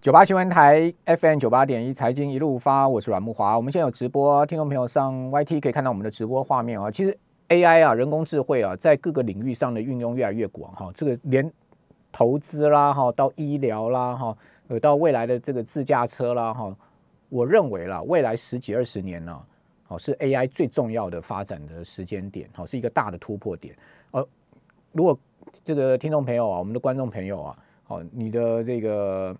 九八新闻台 FM 九八点一财经一路发，我是阮木华。我们现在有直播，听众朋友上 YT 可以看到我们的直播画面啊。其实 AI 啊，人工智慧啊，在各个领域上的运用越来越广哈。这个连投资啦哈，到医疗啦哈，呃，到未来的这个自驾车啦哈，我认为啦，未来十几二十年呢，好是 AI 最重要的发展的时间点，好是一个大的突破点。呃，如果这个听众朋友啊，我们的观众朋友啊，好，你的这个。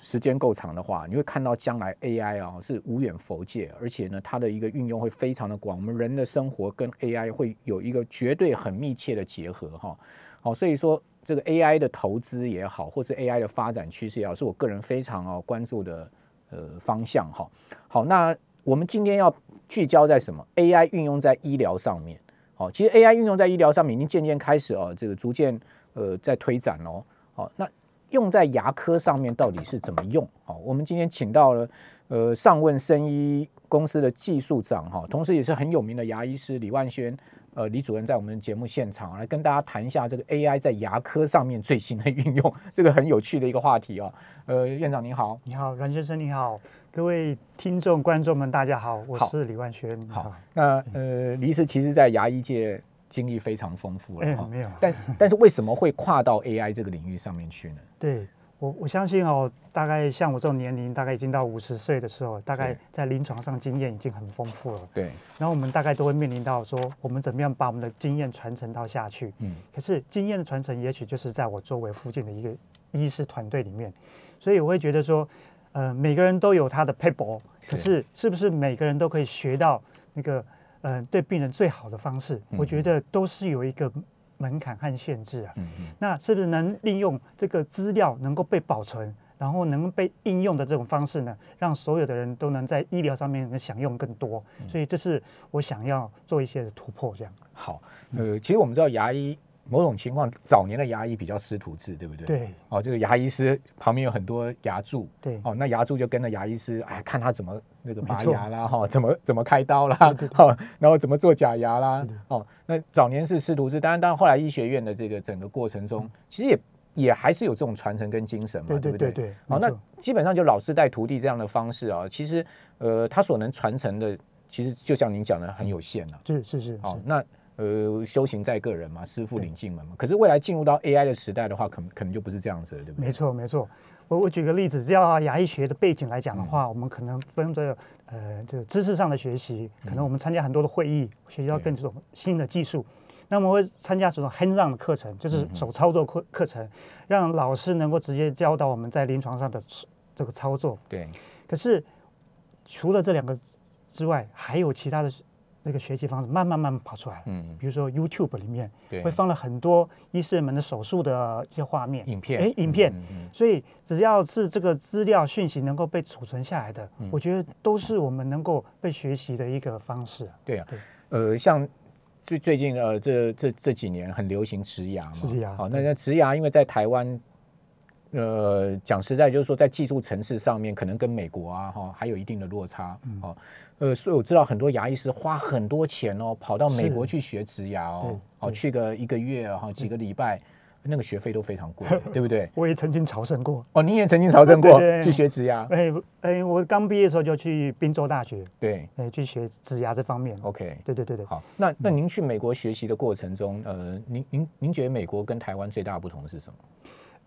时间够长的话，你会看到将来 AI 啊是无远佛界，而且呢，它的一个运用会非常的广。我们人的生活跟 AI 会有一个绝对很密切的结合哈。好，所以说这个 AI 的投资也好，或是 AI 的发展趋势也好，是我个人非常哦关注的呃方向哈。好，那我们今天要聚焦在什么？AI 运用在医疗上面。好，其实 AI 运用在医疗上面已经渐渐开始哦，这个逐渐呃在推展哦。好，那。用在牙科上面到底是怎么用？好，我们今天请到了呃上问生医公司的技术长哈，同时也是很有名的牙医师李万轩，呃李主任在我们节目现场来跟大家谈一下这个 AI 在牙科上面最新的运用，这个很有趣的一个话题哦。呃，院长您好，你好，阮先生你好，各位听众观众们大家好，我是李万轩。好，那呃李医师其实在牙医界。经历非常丰富了，没有，但但是为什么会跨到 AI 这个领域上面去呢？对我我相信哦，大概像我这种年龄，大概已经到五十岁的时候，大概在临床上经验已经很丰富了。对，然后我们大概都会面临到说，我们怎么样把我们的经验传承到下去？嗯，可是经验的传承，也许就是在我周围附近的一个医师团队里面，所以我会觉得说，呃，每个人都有他的 paper，可是是不是每个人都可以学到那个？嗯，对病人最好的方式，我觉得都是有一个门槛和限制啊。那是不是能利用这个资料能够被保存，然后能被应用的这种方式呢？让所有的人都能在医疗上面能享用更多。所以这是我想要做一些突破。这样好，呃，其实我们知道牙医。某种情况，早年的牙医比较师徒制，对不对？对。哦，这个牙医师旁边有很多牙柱。对。哦，那牙柱就跟着牙医师，哎，看他怎么那个拔牙啦，哈，怎么怎么开刀啦，哈，然后怎么做假牙啦，哦，那早年是师徒制，当然，当然后来医学院的这个整个过程中，其实也也还是有这种传承跟精神嘛，对不对？对。哦，那基本上就老师带徒弟这样的方式啊，其实呃，他所能传承的，其实就像您讲的，很有限啊。是是是。哦，那。呃，修行在个人嘛，师傅领进门嘛。可是未来进入到 AI 的时代的话，可能可能就不是这样子了，对不对？没错，没错。我我举个例子，只要牙医学的背景来讲的话，我们可能分着呃，这个知识上的学习，可能我们参加很多的会议，学习到更这种新的技术。那么会参加这种 hands-on 的课程，就是手操作课课程，让老师能够直接教导我们在临床上的这个操作。对。可是除了这两个之外，还有其他的。那个学习方式慢慢慢慢跑出来，嗯，比如说 YouTube 里面会放了很多医生们的手术的一些画面、影片，哎，影片，所以只要是这个资料讯息能够被储存下来的，我觉得都是我们能够被学习的一个方式。对啊，对。呃，像最最近呃这这这几年很流行植牙嘛，植牙，好，那那植牙因为在台湾。呃，讲实在，就是说，在技术层次上面，可能跟美国啊，哈，还有一定的落差，哦，呃，所以我知道很多牙医师花很多钱哦，跑到美国去学植牙哦，哦，去个一个月哈，几个礼拜，那个学费都非常贵，对不对？我也曾经朝圣过，哦，你也曾经朝圣过 去学植牙？哎哎，我刚毕业的时候就去宾州大学，对，哎，去学植牙这方面。OK，对对对对。好，那那您去美国学习的过程中，呃，您您您觉得美国跟台湾最大的不同是什么？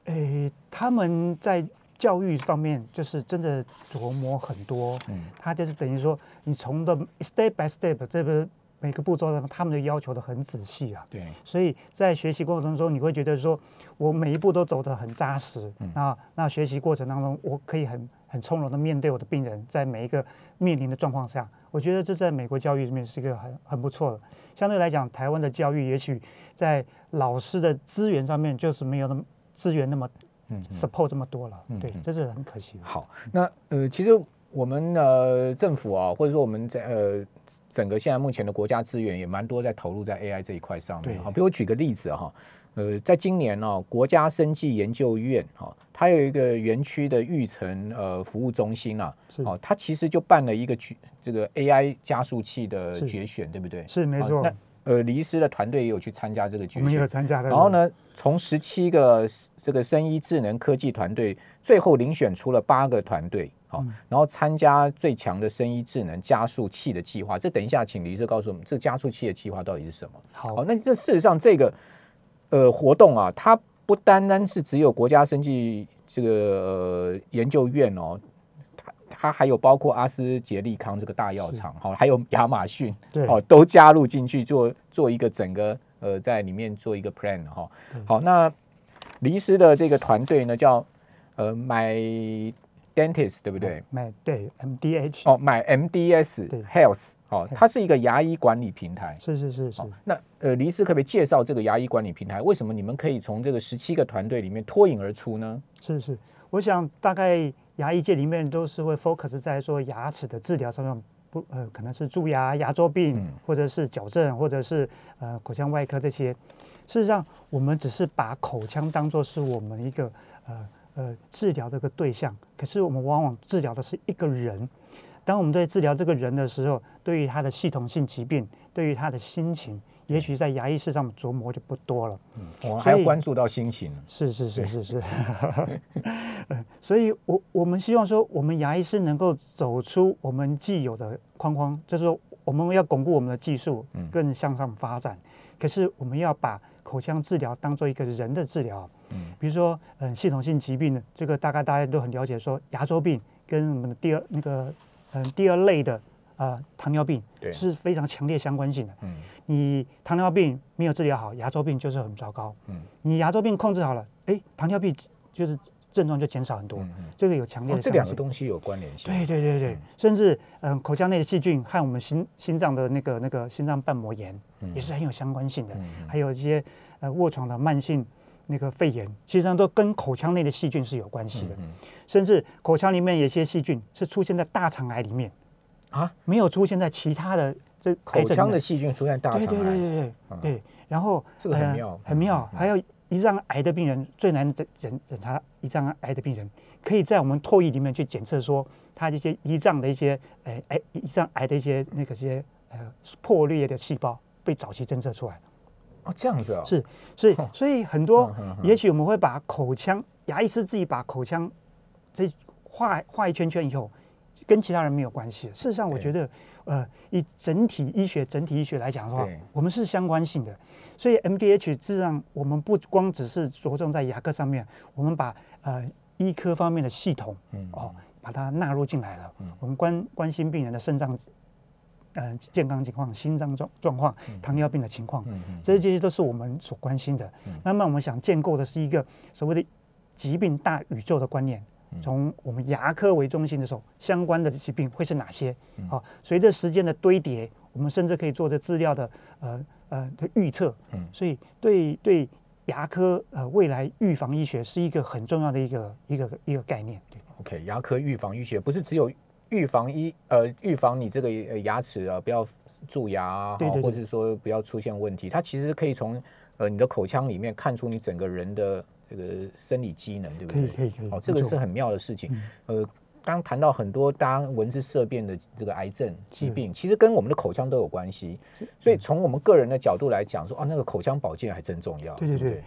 诶，他们在教育方面就是真的琢磨很多，嗯，他就是等于说，你从的 step by step 这个每个步骤上，他们的要求的很仔细啊，对，所以在学习过程当中，你会觉得说我每一步都走得很扎实，嗯，那那学习过程当中，我可以很很从容的面对我的病人，在每一个面临的状况下，我觉得这在美国教育里面是一个很很不错的。相对来讲，台湾的教育也许在老师的资源上面就是没有那么。资源那么嗯 support 这么多了，对，这是很可惜的。好，那呃，其实我们呃政府啊，或者说我们在呃整个现在目前的国家资源也蛮多在投入在 AI 这一块上面。好，比如我举个例子哈，呃，在今年呢，国家生技研究院哈，它有一个园区的育成呃服务中心啊，哦，它其实就办了一个这个 AI 加速器的决选，对不对？是没错。那呃，李医师的团队也有去参加这个决没有参加的。然后呢，从十七个这个生医智能科技团队，最后遴选出了八个团队，好，然后参加最强的生医智能加速器的计划。这等一下，请李医师告诉我们，这个加速器的计划到底是什么？好，那这事实上这个呃活动啊，它不单单是只有国家生技这个研究院哦。它还有包括阿斯捷利康这个大药厂，哈，还有亚马逊，哦，都加入进去做做一个整个呃，在里面做一个 plan 哈。好，那黎斯的这个团队呢，叫呃 My dentist 对不对？买对 MDH 哦，买 MDS Health 哦，它是一个牙医管理平台。是是是是。那呃，黎斯可不可以介绍这个牙医管理平台？为什么你们可以从这个十七个团队里面脱颖而出呢？是是，我想大概。牙医界里面都是会 focus 在说牙齿的治疗上面，不呃可能是蛀牙、牙周病，或者是矫正，或者是呃口腔外科这些。事实上，我们只是把口腔当做是我们一个呃呃治疗的一个对象，可是我们往往治疗的是一个人。当我们在治疗这个人的时候，对于他的系统性疾病，对于他的心情。也许在牙医师上琢磨就不多了，嗯，我还要关注到心情。是是是是是，所以我我们希望说，我们牙医师能够走出我们既有的框框，就是说我们要巩固我们的技术，更向上发展。可是我们要把口腔治疗当做一个人的治疗，嗯，比如说嗯系统性疾病的这个大概大家都很了解，说牙周病跟我们的第二那个嗯第二类的。呃，糖尿病是非常强烈相关性的。嗯，你糖尿病没有治疗好，牙周病就是很糟糕。嗯，你牙周病控制好了，哎，糖尿病就是症状就减少很多。嗯这个有强烈的这两个东西有关联性。对对对对，甚至嗯，口腔内的细菌和我们心心脏的那个那个心脏瓣膜炎也是很有相关性的。嗯还有一些呃卧床的慢性那个肺炎，实际上都跟口腔内的细菌是有关系的。嗯，甚至口腔里面有些细菌是出现在大肠癌里面。啊，没有出现在其他的这口腔的细菌出现大肠癌，对对对对对对。然后这个很妙，很妙。还有胰脏癌的病人最难检检检查胰脏癌的病人，可以在我们唾液里面去检测说他这些胰脏的一些诶诶胰脏癌的一些那个些呃破裂的细胞被早期侦测出来。哦，这样子啊，是，所以所以很多，也许我们会把口腔牙医师自己把口腔这画画一圈圈以后。跟其他人没有关系。事实上，我觉得，呃，以整体医学、整体医学来讲的话，我们是相关性的。所以，MDH 实际上我们不光只是着重在牙科上面，我们把呃医科方面的系统，哦，把它纳入进来了。我们关关心病人的肾脏，呃，健康情况、心脏状状况、糖尿病的情况，这些这些都是我们所关心的。那么，我们想建构的是一个所谓的疾病大宇宙的观念。从我们牙科为中心的时候，相关的疾病会是哪些？好，随着时间的堆叠，我们甚至可以做这资料的呃呃的预测。嗯，所以对对牙科呃未来预防医学是一个很重要的一个一个一个概念。对，OK，牙科预防医学不是只有预防医呃预防你这个牙齿啊不要蛀牙啊，或者是说不要出现问题，它其实可以从呃你的口腔里面看出你整个人的。这个生理机能对不对？可以可以可以。哦，这个是很妙的事情。呃，刚谈到很多当闻之色变的这个癌症疾病，其实跟我们的口腔都有关系。所以从我们个人的角度来讲，说啊，那个口腔保健还真重要。对对对。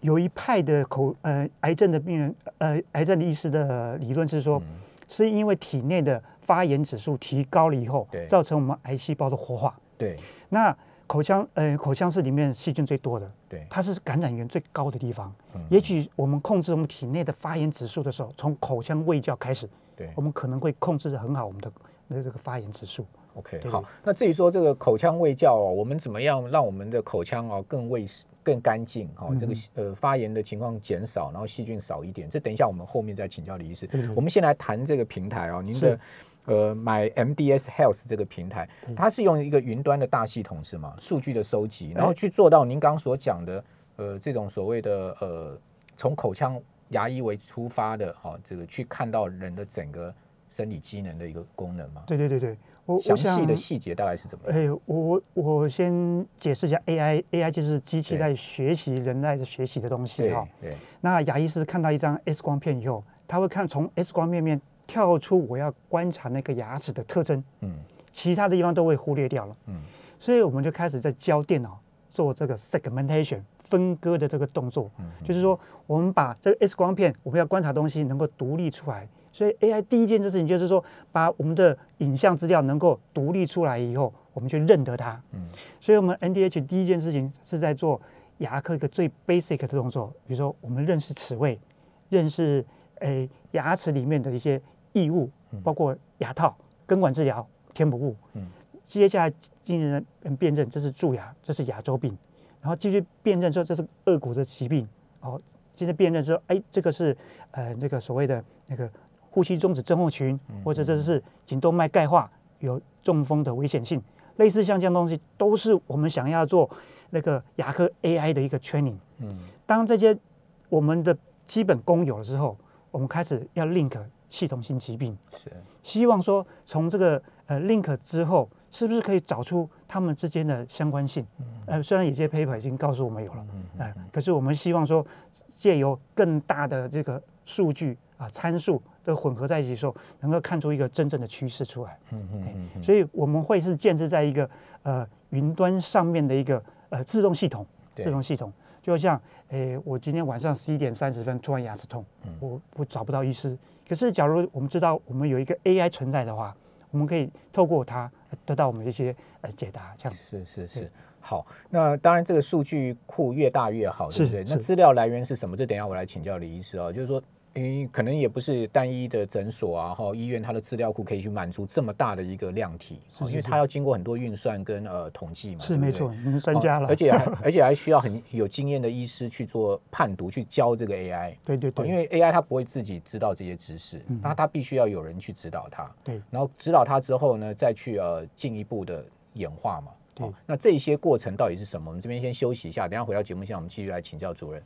有一派的口呃癌症的病人呃癌症的医师的理论是说，是因为体内的发炎指数提高了以后，造成我们癌细胞的活化。对。那口腔，呃，口腔是里面细菌最多的，对，它是感染源最高的地方。嗯，也许我们控制我们体内的发炎指数的时候，从口腔卫教开始，对，我们可能会控制的很好我们的那这个发炎指数。OK，好，那至于说这个口腔卫教哦，我们怎么样让我们的口腔哦更卫更干净？哦，这个呃发炎的情况减少，然后细菌少一点。这等一下我们后面再请教李医师。我们先来谈这个平台哦，您的。呃，买 MDS Health 这个平台，它是用一个云端的大系统是吗？数据的收集，然后去做到您刚刚所讲的，呃，这种所谓的呃，从口腔牙医为出发的，哈，这个去看到人的整个生理机能的一个功能吗？对对对对，我详细的细节大概是怎么？哎，我我我先解释一下，AI，AI 就是机器在学习人类的学习的东西哈。对。那牙医是看到一张 X 光片以后，他会看从 X 光片面。跳出我要观察那个牙齿的特征，嗯，其他的地方都会忽略掉了，嗯，所以我们就开始在教电脑做这个 segmentation 分割的这个动作，嗯就是说我们把这个 X 光片我们要观察东西能够独立出来。所以 AI 第一件事情就是说，把我们的影像资料能够独立出来以后，我们去认得它。嗯，所以我们 NDH 第一件事情是在做牙科一个最 basic 的动作，比如说我们认识齿位，认识诶牙齿里面的一些异物，包括牙套、根管治疗、填补物。嗯，接下来进行辨认，这是蛀牙，这是牙周病，然后继续辨认说这是颚骨的疾病。哦，接着辨认之后，哎，这个是呃那个所谓的那个。呼吸中止症候群，或者这是颈动脉钙化，有中风的危险性，类似像这样东西，都是我们想要做那个牙科 AI 的一个 training。嗯，当这些我们的基本功有了之后，我们开始要 link 系统性疾病，是希望说从这个呃 link 之后，是不是可以找出他们之间的相关性？呃，虽然有些 paper 已经告诉我们有了，哎，可是我们希望说借由更大的这个数据啊参数。的混合在一起的时候，能够看出一个真正的趋势出来。嗯嗯嗯。所以我们会是建置在一个呃云端上面的一个呃自动系统，自动系统就像诶，我今天晚上十一点三十分突然牙齿痛，我我找不到医师。可是假如我们知道我们有一个 AI 存在的话，我们可以透过它得到我们一些呃解答。这样是是是。好，那当然这个数据库越大越好，对不对？那资料来源是什么？这等下我来请教李医师哦，就是说。因为可能也不是单一的诊所啊，哈，医院它的资料库可以去满足这么大的一个量体，因为它要经过很多运算跟呃统计嘛。是没错，你们专家了。而且还 而且还需要很有经验的医师去做判读，去教这个 AI。对对对。因为 AI 它不会自己知道这些知识，那它必须要有人去指导它。对。然后指导它之后呢，再去呃进一步的演化嘛。对。那这些过程到底是什么？我们这边先休息一下，等下回到节目现场，我们继续来请教主任。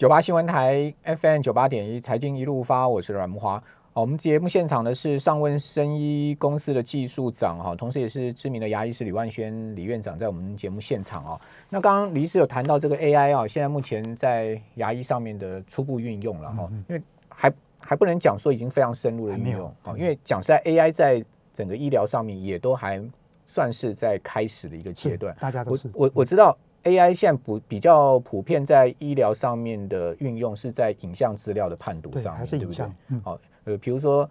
九八新闻台 FM 九八点一财经一路发，我是阮木华。好，我们节目现场的是上问生医公司的技术长哈，同时也是知名的牙医师李万轩李院长，在我们节目现场哦。那刚刚李医师有谈到这个 AI 啊，现在目前在牙医上面的初步运用了哈，因为还还不能讲说已经非常深入的运用啊，因为讲实在 AI 在整个医疗上面也都还算是在开始的一个阶段。大家都是我我知道。AI 现在普比较普遍在医疗上面的运用是在影像资料的判读上面，对不对？好，呃，比如说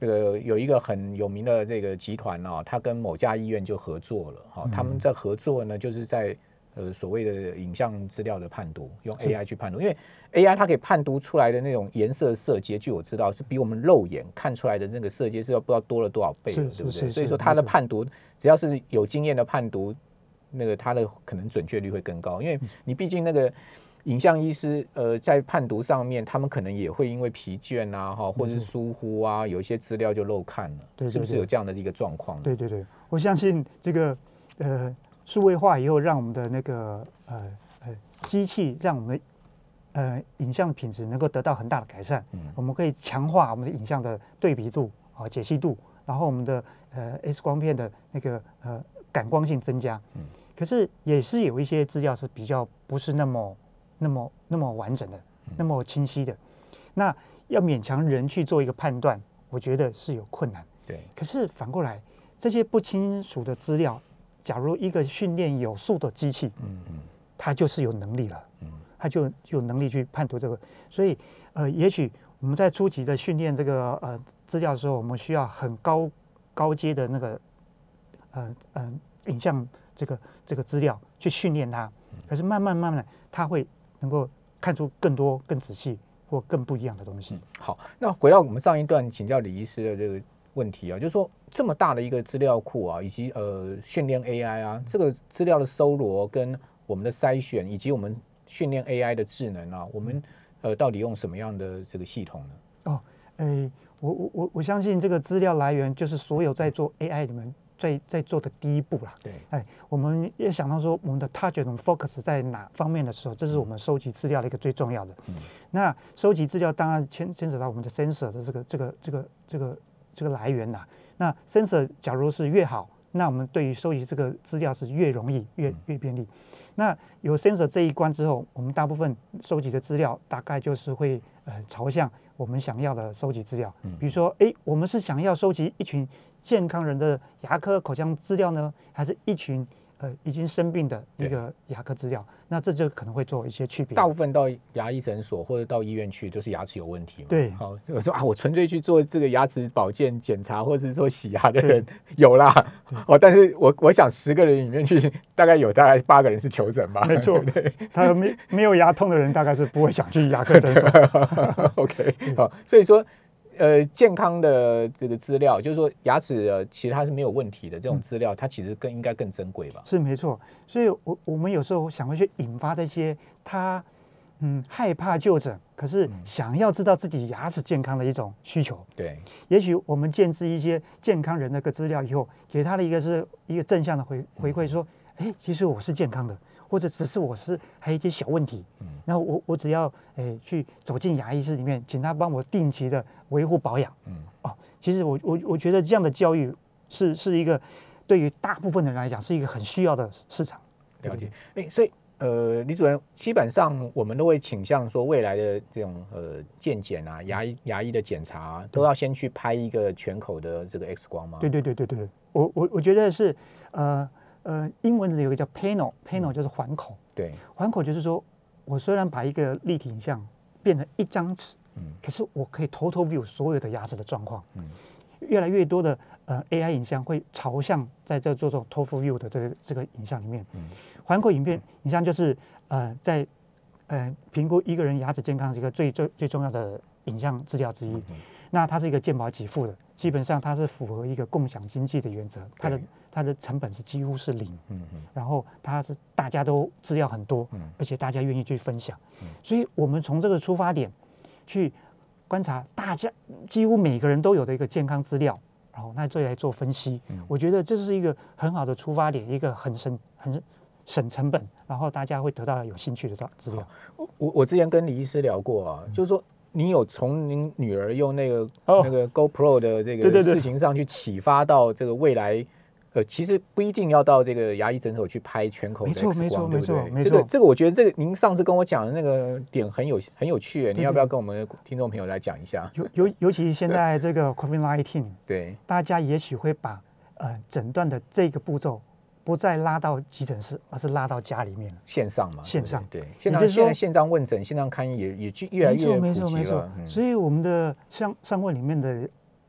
这个有一个很有名的这个集团啊，他跟某家医院就合作了，哈，他们在合作呢，就是在呃所谓的影像资料的判读，用 AI 去判读，因为 AI 它可以判读出来的那种颜色色阶，据我知道是比我们肉眼看出来的那个色阶是要不知道多了多少倍，对不对？所以说它的判读，只要是有经验的判读。那个它的可能准确率会更高，因为你毕竟那个影像医师，呃，在判读上面，他们可能也会因为疲倦啊，哈，或者是疏忽啊，有一些资料就漏看了，对，是不是有这样的一个状况？对对对，我相信这个呃，数位化以后，让我们的那个呃呃机器，让我们呃影像品质能够得到很大的改善。嗯，我们可以强化我们的影像的对比度啊、解析度，然后我们的呃 X 光片的那个呃感光性增加。嗯。可是也是有一些资料是比较不是那么、那么、那么完整的、那么清晰的。那要勉强人去做一个判断，我觉得是有困难。对。可是反过来，这些不清楚的资料，假如一个训练有素的机器，嗯嗯，它就是有能力了，嗯，它就有能力去判读这个。所以，呃，也许我们在初级的训练这个呃资料的时候，我们需要很高高阶的那个，呃呃影像。这个这个资料去训练它，可是慢慢慢慢，它会能够看出更多、更仔细或更不一样的东西。好，那回到我们上一段请教李医师的这个问题啊，就是说这么大的一个资料库啊，以及呃训练 AI 啊，这个资料的搜罗跟我们的筛选，以及我们训练 AI 的智能啊，我们呃到底用什么样的这个系统呢？哦，诶，我我我我相信这个资料来源就是所有在做 AI 里面。在在做的第一步啦，对，哎，我们也想到说，我们的 target focus 在哪方面的时候，这是我们收集资料的一个最重要的。嗯，那收集资料当然牵牵扯到我们的 sensor 的这个这个这个这个这个来源呐。那 sensor 假如是越好，那我们对于收集这个资料是越容易越越便利。那有 sensor 这一关之后，我们大部分收集的资料大概就是会呃朝向我们想要的收集资料。比如说，哎，我们是想要收集一群健康人的牙科口腔资料呢，还是一群？呃，已经生病的一个牙科资料，那这就可能会做一些区别。大部分到牙医诊所或者到医院去，都是牙齿有问题。对，好，我说啊，我纯粹去做这个牙齿保健检查，或者是做洗牙的人有啦。哦，但是我我想十个人里面去，大概有大概八个人是求诊吧。没错，对，他没没有牙痛的人，大概是不会想去牙科诊所。OK，好，所以说。呃，健康的这个资料，就是说牙齿其实它是没有问题的，这种资料它其实更应该更珍贵吧？是没错，所以我我们有时候想会去引发这些他嗯害怕就诊，可是想要知道自己牙齿健康的一种需求。对，也许我们建置一些健康人的个资料以后，给他的一个是一个正向的回回馈，说，哎，其实我是健康的。或者只是我是还有一些小问题，嗯，那我我只要诶去走进牙医室里面，请他帮我定期的维护保养，嗯，哦，其实我我我觉得这样的教育是是一个对于大部分的人来讲是一个很需要的市场。了解，哎，所以呃，李主任基本上我们都会倾向说，未来的这种呃健检啊，牙医牙医的检查都要先去拍一个全口的这个 X 光吗？对对对对对，我我我觉得是呃。呃，英文里有个叫 panel，panel 就是环口。对，环口就是说，我虽然把一个立体影像变成一张纸，嗯，可是我可以 total view 所有的牙齿的状况。嗯，越来越多的呃 AI 影像会朝向在这做这种 total view 的这个这个影像里面。嗯，环口影片影像就是呃在呃评估一个人牙齿健康的一个最最最重要的影像资料之一。那它是一个健保给付的，基本上它是符合一个共享经济的原则。它的它的成本是几乎是零，嗯嗯，然后它是大家都资料很多，嗯，而且大家愿意去分享，嗯，所以我们从这个出发点去观察大家几乎每个人都有的一个健康资料，然后那再来做分析，嗯，我觉得这是一个很好的出发点，一个很省很省成本，然后大家会得到有兴趣的资料。我我之前跟李医师聊过啊，就是说你有从您女儿用那个那个 GoPro 的这个事情上去启发到这个未来。呃，其实不一定要到这个牙医诊所去拍全口的 X 光，对不对？这个这个，我觉得这个您上次跟我讲的那个点很有很有趣，你要不要跟我们听众朋友来讲一下？尤尤 尤其现在这个 COVID-19，对，大家也许会把呃诊断的这个步骤不再拉到急诊室，而是拉到家里面线上嘛？线上对，现在现在线上问诊、线上看医也也越来越没错没错。所以我们的上上问里面的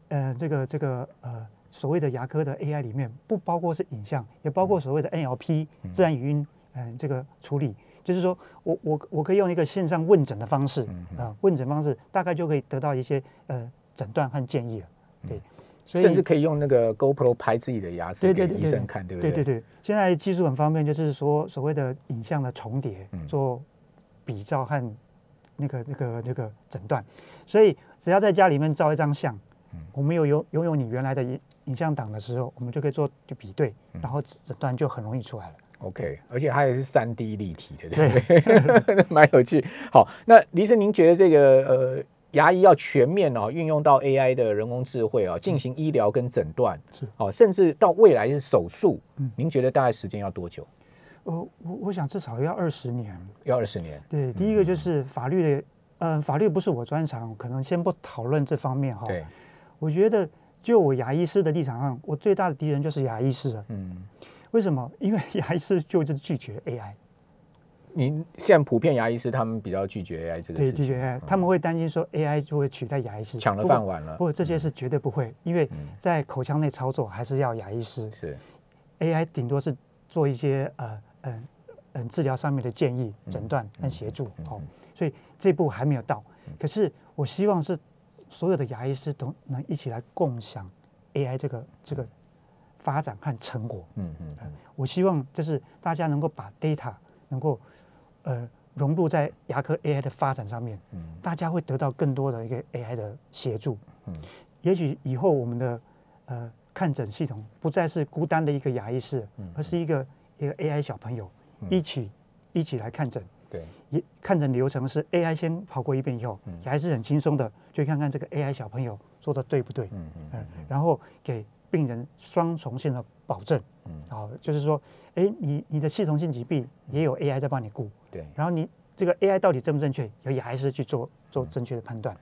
呃这个这个呃。所谓的牙科的 AI 里面不包括是影像，也包括所谓的 NLP 自然语音，嗯，这个处理，就是说我我我可以用一个线上问诊的方式啊，问诊方式大概就可以得到一些呃诊断和建议了，对，甚至可以用那个 GoPro 拍自己的牙齿给医生看，对不对？对对对，现在技术很方便，就是说所谓的影像的重叠做比照和那个那个那个诊断，所以只要在家里面照一张相，我们有有拥有你原来的影。影像档的时候，我们就可以做就比对，然后诊断就很容易出来了。OK，而且它也是三 D 立体的，对，蛮有趣。好，那李生，您觉得这个呃牙医要全面哦运用到 AI 的人工智慧啊，进行医疗跟诊断，是哦，甚至到未来是手术，嗯，您觉得大概时间要多久？呃，我我想至少要二十年，要二十年。对，第一个就是法律的，嗯，法律不是我专长，可能先不讨论这方面哈。对，我觉得。就我牙医师的立场上，我最大的敌人就是牙医师了。嗯，为什么？因为牙医师就是拒绝 AI。您现在普遍牙医师他们比较拒绝 AI 这个事情。对，拒绝 AI，他们会担心说 AI 就会取代牙医师，抢了饭碗了。不，这些是绝对不会，因为在口腔内操作还是要牙医师。是，AI 顶多是做一些呃嗯嗯治疗上面的建议、诊断跟协助。哦，所以这步还没有到。可是我希望是。所有的牙医师都能一起来共享 AI 这个这个发展和成果。嗯嗯嗯，我希望就是大家能够把 data 能够呃融入在牙科 AI 的发展上面。嗯，大家会得到更多的一个 AI 的协助。嗯，也许以后我们的呃看诊系统不再是孤单的一个牙医师，而是一个一个 AI 小朋友一起一起来看诊。对，也看诊流程是 AI 先跑过一遍以后，还是很轻松的，就看看这个 AI 小朋友做的对不对，嗯嗯，然后给病人双重性的保证，嗯，好，就是说，哎，你你的系统性疾病也有 AI 在帮你顾，对，然后你这个 AI 到底正不正确，由牙医师去做做正确的判断，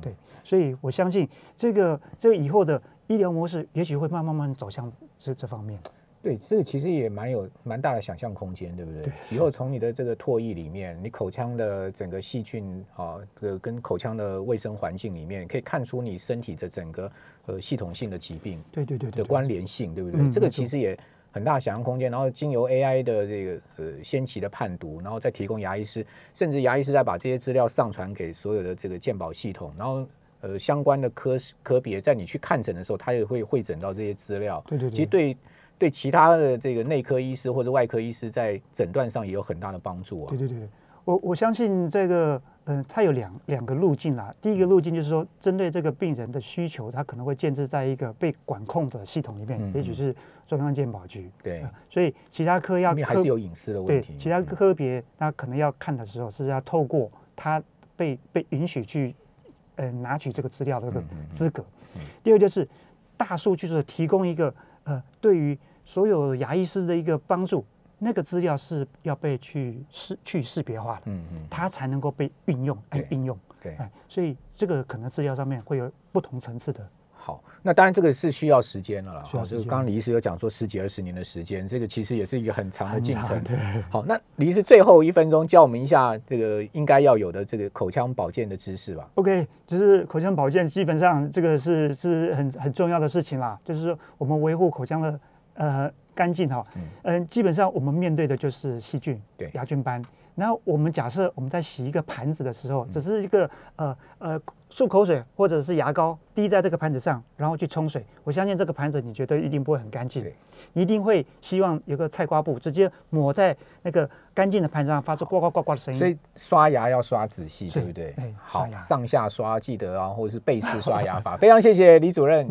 对，所以我相信这个这个以后的医疗模式，也许会慢慢慢走向这这方面。对，这个其实也蛮有蛮大的想象空间，对不对？以后从你的这个唾液里面，你口腔的整个细菌啊，这个跟口腔的卫生环境里面，可以看出你身体的整个呃系统性的疾病，对对对的关联性，对不对？这个其实也很大想象空间。然后经由 AI 的这个呃先期的判读，然后再提供牙医师，甚至牙医师再把这些资料上传给所有的这个健保系统，然后呃相关的科科别在你去看诊的时候，他也会会诊到这些资料。对对，其实对。对其他的这个内科医师或者外科医师在诊断上也有很大的帮助啊。对对对，我我相信这个，嗯，它有两两个路径啦。第一个路径就是说，针对这个病人的需求，它可能会建置在一个被管控的系统里面，也许是中央健保局。对，所以其他科要还是有隐私的问题。对，其他科别那可能要看的时候，是要透过他被被允许去，呃，拿取这个资料的这个资格。第二就是大数据是提供一个。呃，对于所有牙医师的一个帮助，那个资料是要被去识去识别化的，嗯嗯，它才能够被运用、哎应用，对，哎所以这个可能资料上面会有不同层次的。好，那当然这个是需要时间了啦。好，就是刚刚李医师有讲说十几二十年的时间，这个其实也是一个很长的进程。好，那李医师最后一分钟教我们一下这个应该要有的这个口腔保健的知识吧。OK，就是口腔保健基本上这个是是很很重要的事情啦，就是说我们维护口腔的呃干净哈。嗯。嗯，基本上我们面对的就是细菌、对牙菌斑。然后我们假设我们在洗一个盘子的时候，只是一个呃呃漱口水或者是牙膏滴在这个盘子上，然后去冲水，我相信这个盘子你觉得一定不会很干净，你一定会希望有个菜瓜布直接抹在那个干净的盘子上，发出呱呱呱呱的声音。所以刷牙要刷仔细，对不对？好，上下刷记得啊，或者是背式刷牙法。非常谢谢李主任。